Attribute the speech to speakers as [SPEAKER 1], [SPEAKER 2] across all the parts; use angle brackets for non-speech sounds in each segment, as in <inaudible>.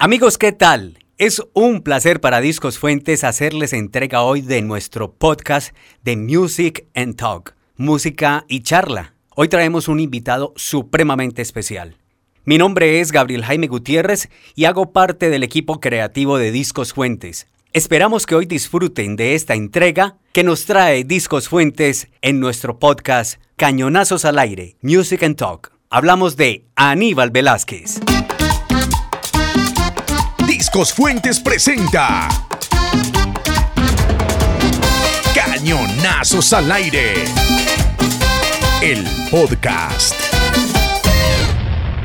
[SPEAKER 1] Amigos, ¿qué tal? Es un placer para Discos Fuentes hacerles entrega hoy de nuestro podcast de Music and Talk, música y charla. Hoy traemos un invitado supremamente especial. Mi nombre es Gabriel Jaime Gutiérrez y hago parte del equipo creativo de Discos Fuentes. Esperamos que hoy disfruten de esta entrega que nos trae Discos Fuentes en nuestro podcast Cañonazos al Aire, Music and Talk. Hablamos de Aníbal Velázquez.
[SPEAKER 2] Fuentes presenta Cañonazos al aire. El podcast.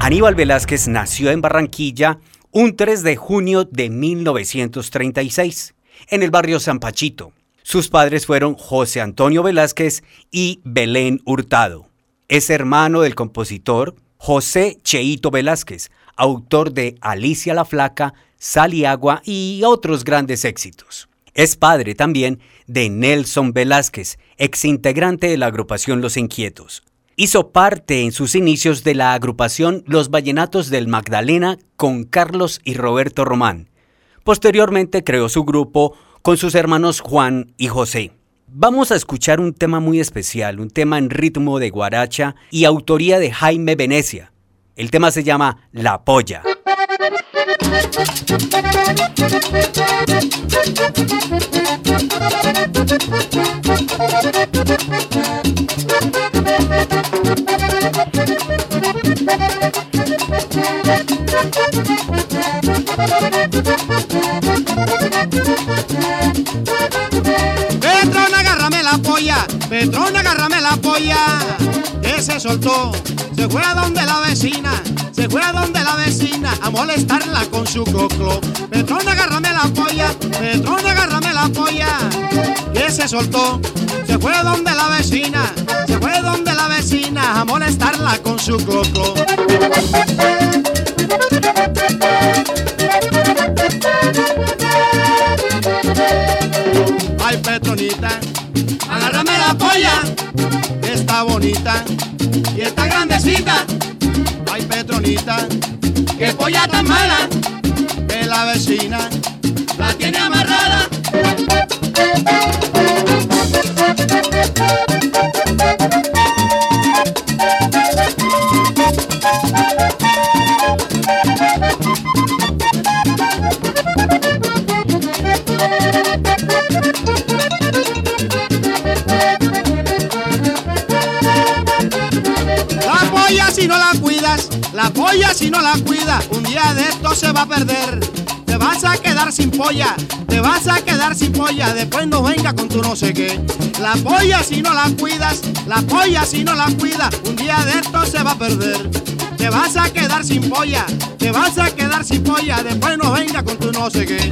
[SPEAKER 1] Aníbal Velázquez nació en Barranquilla un 3 de junio de 1936, en el barrio San Pachito. Sus padres fueron José Antonio Velázquez y Belén Hurtado. Es hermano del compositor José Cheito Velázquez, autor de Alicia la Flaca, Sal y Agua y otros grandes éxitos. Es padre también de Nelson Velázquez, exintegrante de la agrupación Los Inquietos. Hizo parte en sus inicios de la agrupación Los Vallenatos del Magdalena con Carlos y Roberto Román. Posteriormente creó su grupo con sus hermanos Juan y José. Vamos a escuchar un tema muy especial, un tema en ritmo de guaracha y autoría de Jaime Venecia. El tema se llama La Polla.
[SPEAKER 3] Petrona, agárrame la polla, Petrona, agárrame la polla, se soltó, se fue a donde la vecina, se fue a donde la vecina a molestarla con su coclo. Petrona, agárrame la polla, Petrona, agárrame la polla, que se soltó, se fue a donde la vecina, se fue a donde la vecina a molestarla con su coclo. Ay, Petronita, agárrame la polla, bonita y está grandecita. Ay, Petronita, qué polla tan mala, que la vecina la tiene amarrada. La cuidas, un día de esto se va a perder. Te vas a quedar sin polla, te vas a quedar sin polla, después no venga con tu no sé qué. La polla si no la cuidas, la polla si no la cuidas, un día de esto se va a perder. Te vas a quedar sin polla, te vas a quedar sin polla, después no venga con tu no sé qué.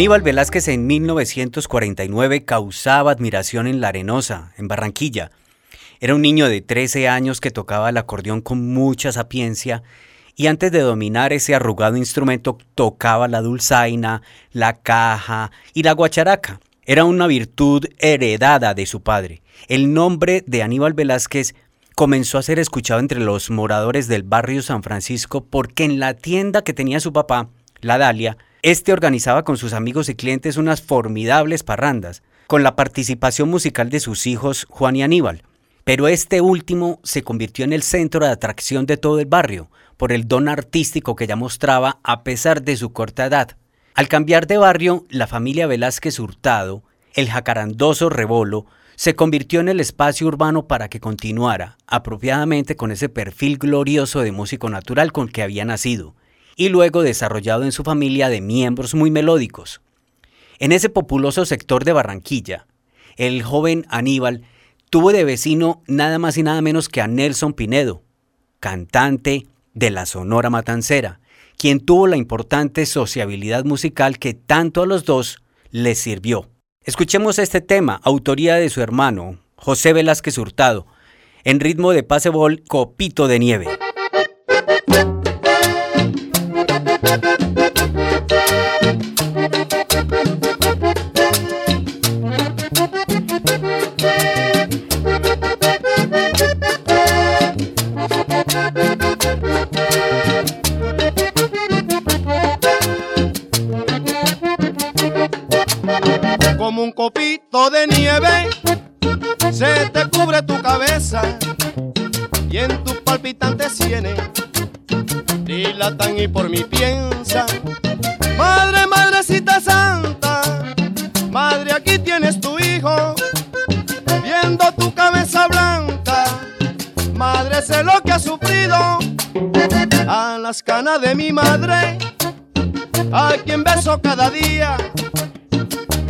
[SPEAKER 1] Aníbal Velázquez en 1949 causaba admiración en La Arenosa, en Barranquilla, era un niño de 13 años que tocaba el acordeón con mucha sapiencia y antes de dominar ese arrugado instrumento tocaba la dulzaina, la caja y la guacharaca. Era una virtud heredada de su padre. El nombre de Aníbal Velázquez comenzó a ser escuchado entre los moradores del barrio San Francisco porque en la tienda que tenía su papá, la Dalia, este organizaba con sus amigos y clientes unas formidables parrandas, con la participación musical de sus hijos Juan y Aníbal. Pero este último se convirtió en el centro de atracción de todo el barrio, por el don artístico que ya mostraba a pesar de su corta edad. Al cambiar de barrio, la familia Velázquez Hurtado, el jacarandoso Rebolo, se convirtió en el espacio urbano para que continuara apropiadamente con ese perfil glorioso de músico natural con que había nacido, y luego desarrollado en su familia de miembros muy melódicos. En ese populoso sector de Barranquilla, el joven Aníbal tuvo de vecino nada más y nada menos que a Nelson Pinedo, cantante de la Sonora Matancera, quien tuvo la importante sociabilidad musical que tanto a los dos les sirvió. Escuchemos este tema, autoría de su hermano, José Velázquez Hurtado, en ritmo de pasebol Copito de Nieve.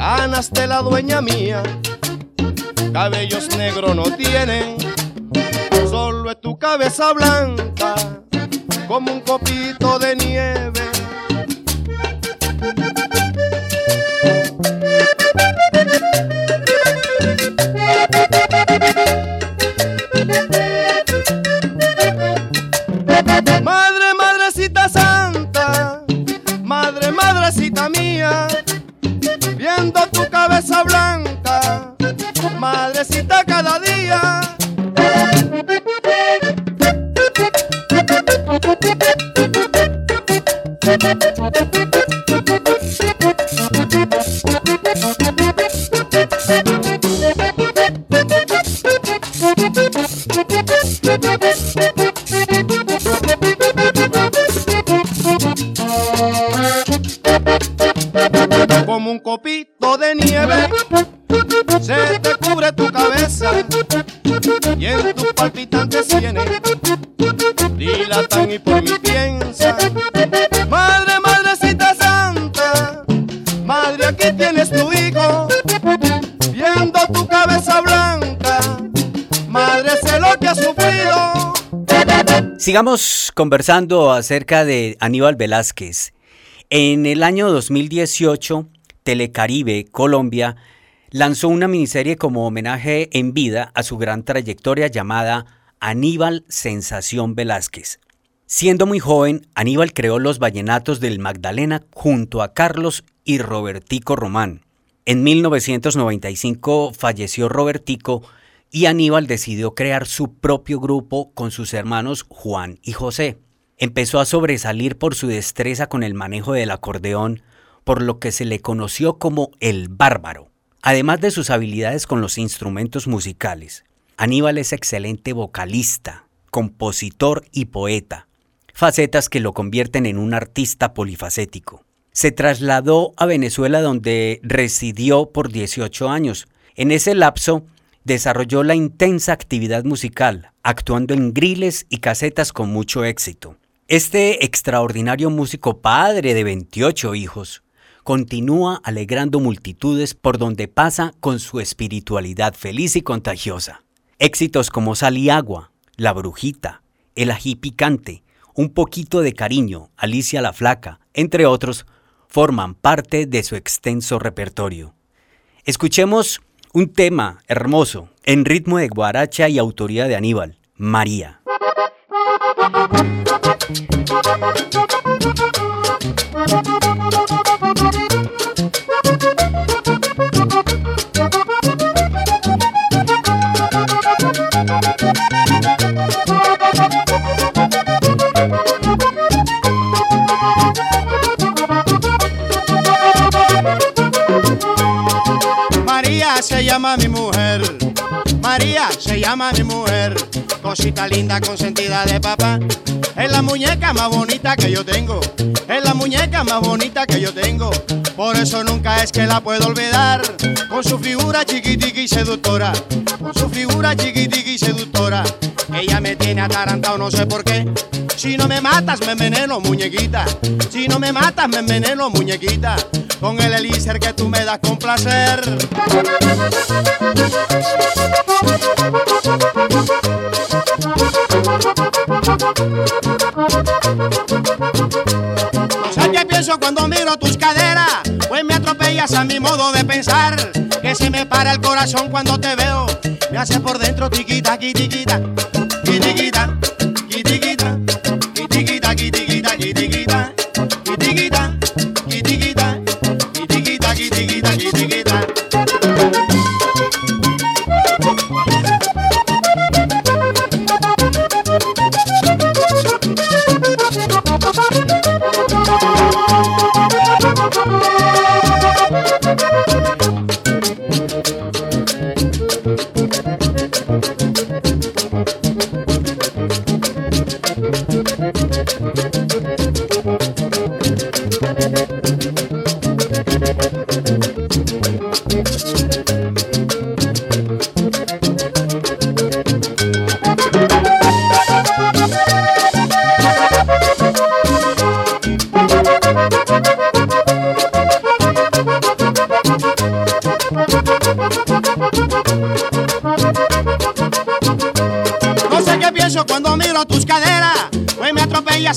[SPEAKER 3] Canas de la dueña mía, cabellos negros no tiene, solo es tu cabeza blanca como un copito de nieve. Como un
[SPEAKER 1] Sigamos conversando acerca de Aníbal Velázquez. En el año 2018, Telecaribe Colombia lanzó una miniserie como homenaje en vida a su gran trayectoria llamada Aníbal Sensación Velázquez. Siendo muy joven, Aníbal creó los vallenatos del Magdalena junto a Carlos y Robertico Román. En 1995 falleció Robertico y Aníbal decidió crear su propio grupo con sus hermanos Juan y José. Empezó a sobresalir por su destreza con el manejo del acordeón, por lo que se le conoció como el bárbaro. Además de sus habilidades con los instrumentos musicales, Aníbal es excelente vocalista, compositor y poeta, facetas que lo convierten en un artista polifacético. Se trasladó a Venezuela donde residió por 18 años. En ese lapso desarrolló la intensa actividad musical, actuando en griles y casetas con mucho éxito. Este extraordinario músico padre de 28 hijos continúa alegrando multitudes por donde pasa con su espiritualidad feliz y contagiosa. Éxitos como Sal y Agua, La Brujita, El Ají Picante, Un poquito de cariño, Alicia la Flaca, entre otros, forman parte de su extenso repertorio. Escuchemos un tema hermoso en ritmo de guaracha y autoría de Aníbal, María.
[SPEAKER 3] Se llama mi mujer, María se llama mi mujer, cosita linda consentida de papá. Es la muñeca más bonita que yo tengo, es la muñeca más bonita que yo tengo. Por eso nunca es que la puedo olvidar, con su figura chiquitica y seductora, con su figura chiquitica y seductora. Ella me tiene atarantado, no sé por qué. Si no me matas, me enveneno, muñequita. Si no me matas, me enveneno, muñequita. Con el elixir que tú me das con placer. No sé qué pienso cuando miro tus caderas, pues me atropellas a mi modo de pensar. Que se me para el corazón cuando te veo, me hace por dentro tiquita, tiquita,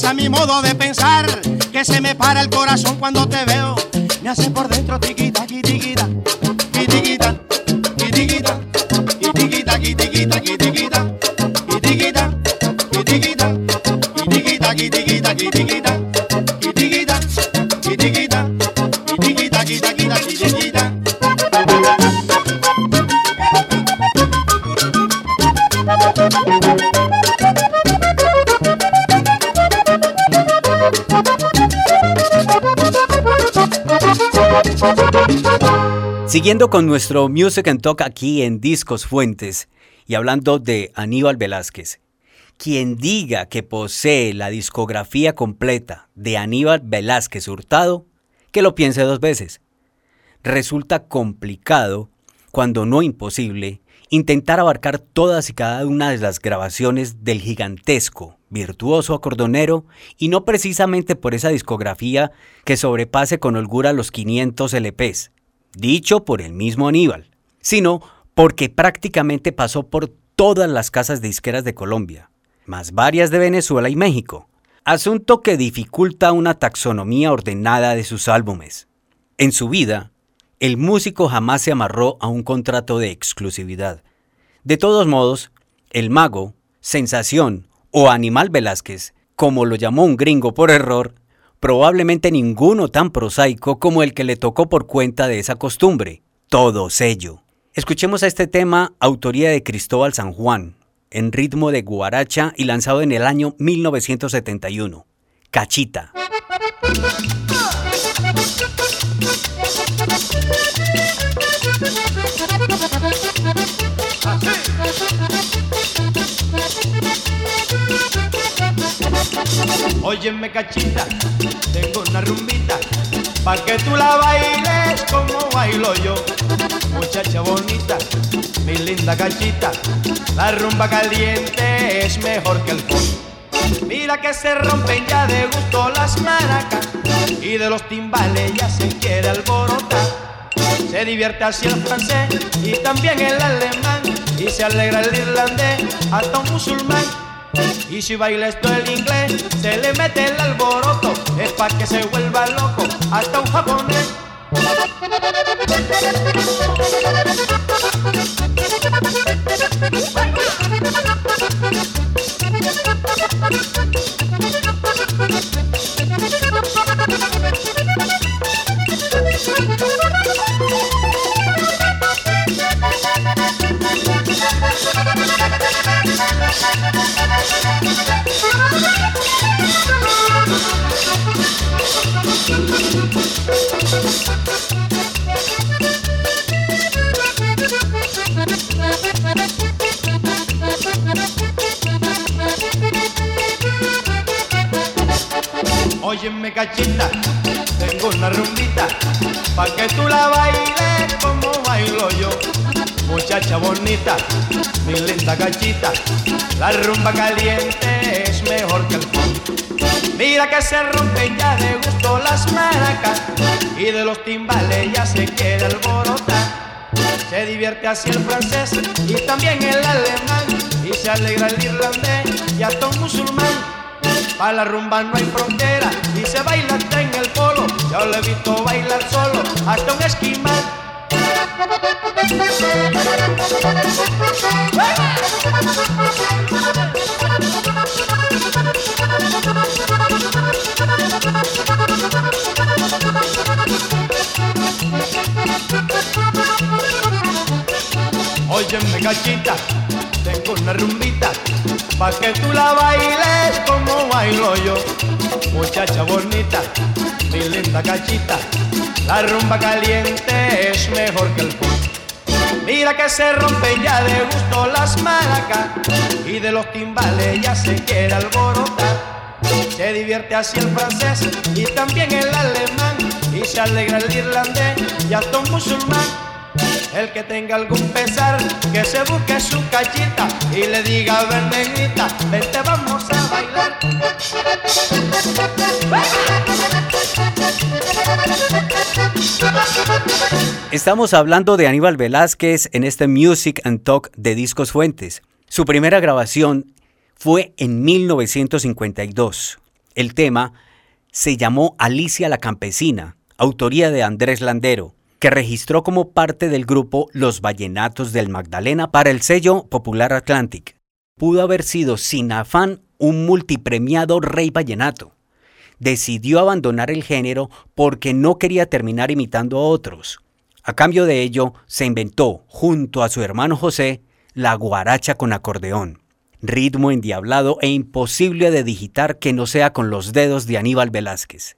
[SPEAKER 3] a mi modo de pensar. Que se me para el corazón cuando te veo, me hace por dentro tiquita, tiquita, tiquita, tiquita, tiquita, tiquita, tiquita, tiquita, tiquita, tiquita, tiquita, tiquita,
[SPEAKER 1] Siguiendo con nuestro Music and Talk aquí en Discos Fuentes y hablando de Aníbal Velázquez, quien diga que posee la discografía completa de Aníbal Velázquez Hurtado, que lo piense dos veces. Resulta complicado, cuando no imposible, intentar abarcar todas y cada una de las grabaciones del gigantesco, virtuoso acordonero y no precisamente por esa discografía que sobrepase con holgura los 500 LPs, dicho por el mismo Aníbal, sino porque prácticamente pasó por todas las casas disqueras de Colombia, más varias de Venezuela y México, asunto que dificulta una taxonomía ordenada de sus álbumes. En su vida, el músico jamás se amarró a un contrato de exclusividad. De todos modos, el mago, sensación o animal Velázquez, como lo llamó un gringo por error, probablemente ninguno tan prosaico como el que le tocó por cuenta de esa costumbre, todo sello. Escuchemos a este tema, autoría de Cristóbal San Juan, en ritmo de guaracha y lanzado en el año 1971. Cachita.
[SPEAKER 4] Óyeme cachita, tengo una rumbita, pa' que tú la bailes como bailo yo. Muchacha bonita, mi linda cachita, la rumba caliente es mejor que el fon. Mira que se rompen ya de gusto las maracas y de los timbales ya se quiere alborotar. Se divierte así el francés y también el alemán y se alegra el irlandés hasta un musulmán. Y si baila esto el inglés, se le mete el alboroto, es pa' que se vuelva loco, hasta un japonés. <laughs> Óyeme cachita, tengo una rumbita, pa' que tú la mi linda cachita, la rumba caliente es mejor que el funk. Mira que se rompen ya de gusto las maracas y de los timbales ya se quiere alborotar. Se divierte así el francés y también el alemán y se alegra el irlandés y hasta un musulmán. Para la rumba no hay frontera y se baila hasta en el polo. Yo lo he visto bailar solo hasta un esquimal. Óyeme gachita, tengo una rumbita, pa' que tú la bailes como bailo yo. Muchacha bonita, mi linda cachita, la rumba caliente es mejor que el funk. Mira que se rompen ya de gusto las maracas y de los timbales ya se quiere alborotar. Se divierte así el francés y también el alemán y se alegra el irlandés y hasta musulmán. El que tenga algún pesar, que se busque su cachita y le diga, ven negrita, vente vamos a bailar.
[SPEAKER 1] Estamos hablando de Aníbal Velázquez en este Music and Talk de Discos Fuentes. Su primera grabación fue en 1952. El tema se llamó Alicia la Campesina, autoría de Andrés Landero, que registró como parte del grupo Los Vallenatos del Magdalena para el sello Popular Atlantic. Pudo haber sido sin afán un multipremiado rey vallenato. Decidió abandonar el género porque no quería terminar imitando a otros. A cambio de ello, se inventó, junto a su hermano José, la guaracha con acordeón, ritmo endiablado e imposible de digitar que no sea con los dedos de Aníbal Velázquez.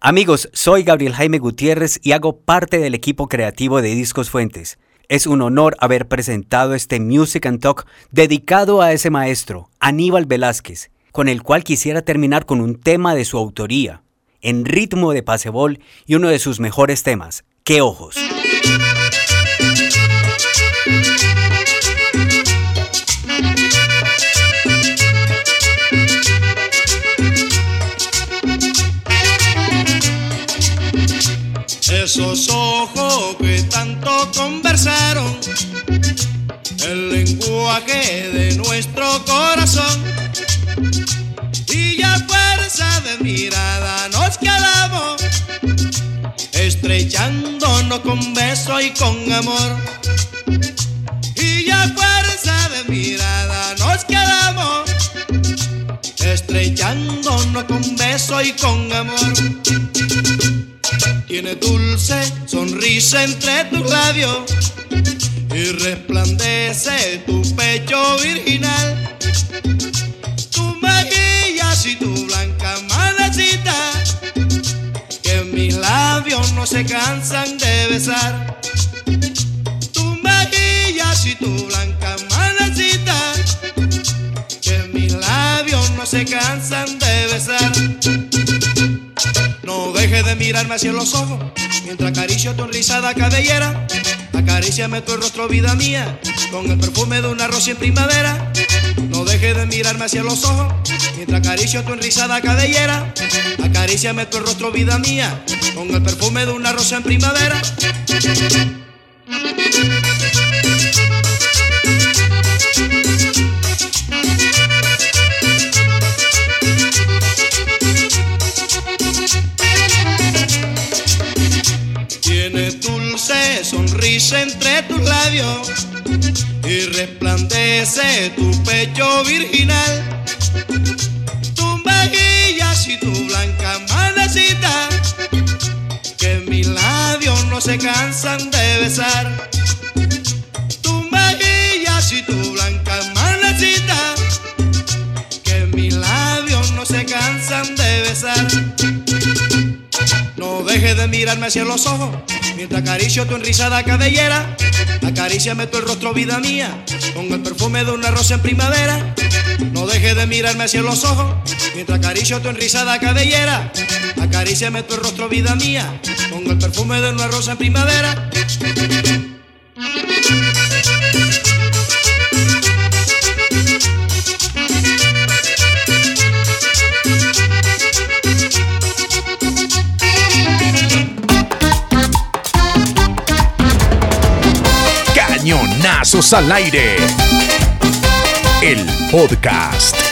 [SPEAKER 1] Amigos, soy Gabriel Jaime Gutiérrez y hago parte del equipo creativo de Discos Fuentes. Es un honor haber presentado este Music and Talk dedicado a ese maestro, Aníbal Velázquez, con el cual quisiera terminar con un tema de su autoría, en ritmo de pasebol y uno de sus mejores temas, ¿Qué ojos?
[SPEAKER 3] Esos ojos que tanto conversaron, el lenguaje de nuestro corazón. Mirada nos quedamos, estrechándonos con beso y con amor. Y ya fuerza de mirada nos quedamos, estrechándonos con beso y con amor. Tiene dulce sonrisa entre tus labios y resplandece tu pecho virginal. Tu mejillas y tu blanca labios no se cansan de besar. Tu mejillas y tu blanca manecita, que mis labios no se cansan de besar. No dejes de mirarme hacia los ojos mientras acaricio tu rizada cabellera. Acaríciame tu rostro, vida mía, con el perfume de una rosa en primavera. No dejes de mirarme hacia los ojos Mientras acaricio tu enrizada cabellera, acaríciame tu rostro, vida mía, con el perfume de una rosa en primavera. Tienes dulce sonrisa entre tus labios y resplandece tu pecho virginal. Y tu blanca manecita, que mis labios no se cansan de besar. Tu mejillas y tu blanca manecita, que mis labios no se cansan de besar. No dejes de mirarme hacia los ojos mientras acaricio tu enrizada cabellera. Acaríciame tu rostro, vida mía, con el perfume de una rosa en primavera. No dejes de mirarme hacia los ojos mientras acaricio tu enrizada cabellera. Acaríciame tu rostro, vida mía, con el perfume de una rosa en primavera.
[SPEAKER 2] Cañonazos al aire. El podcast.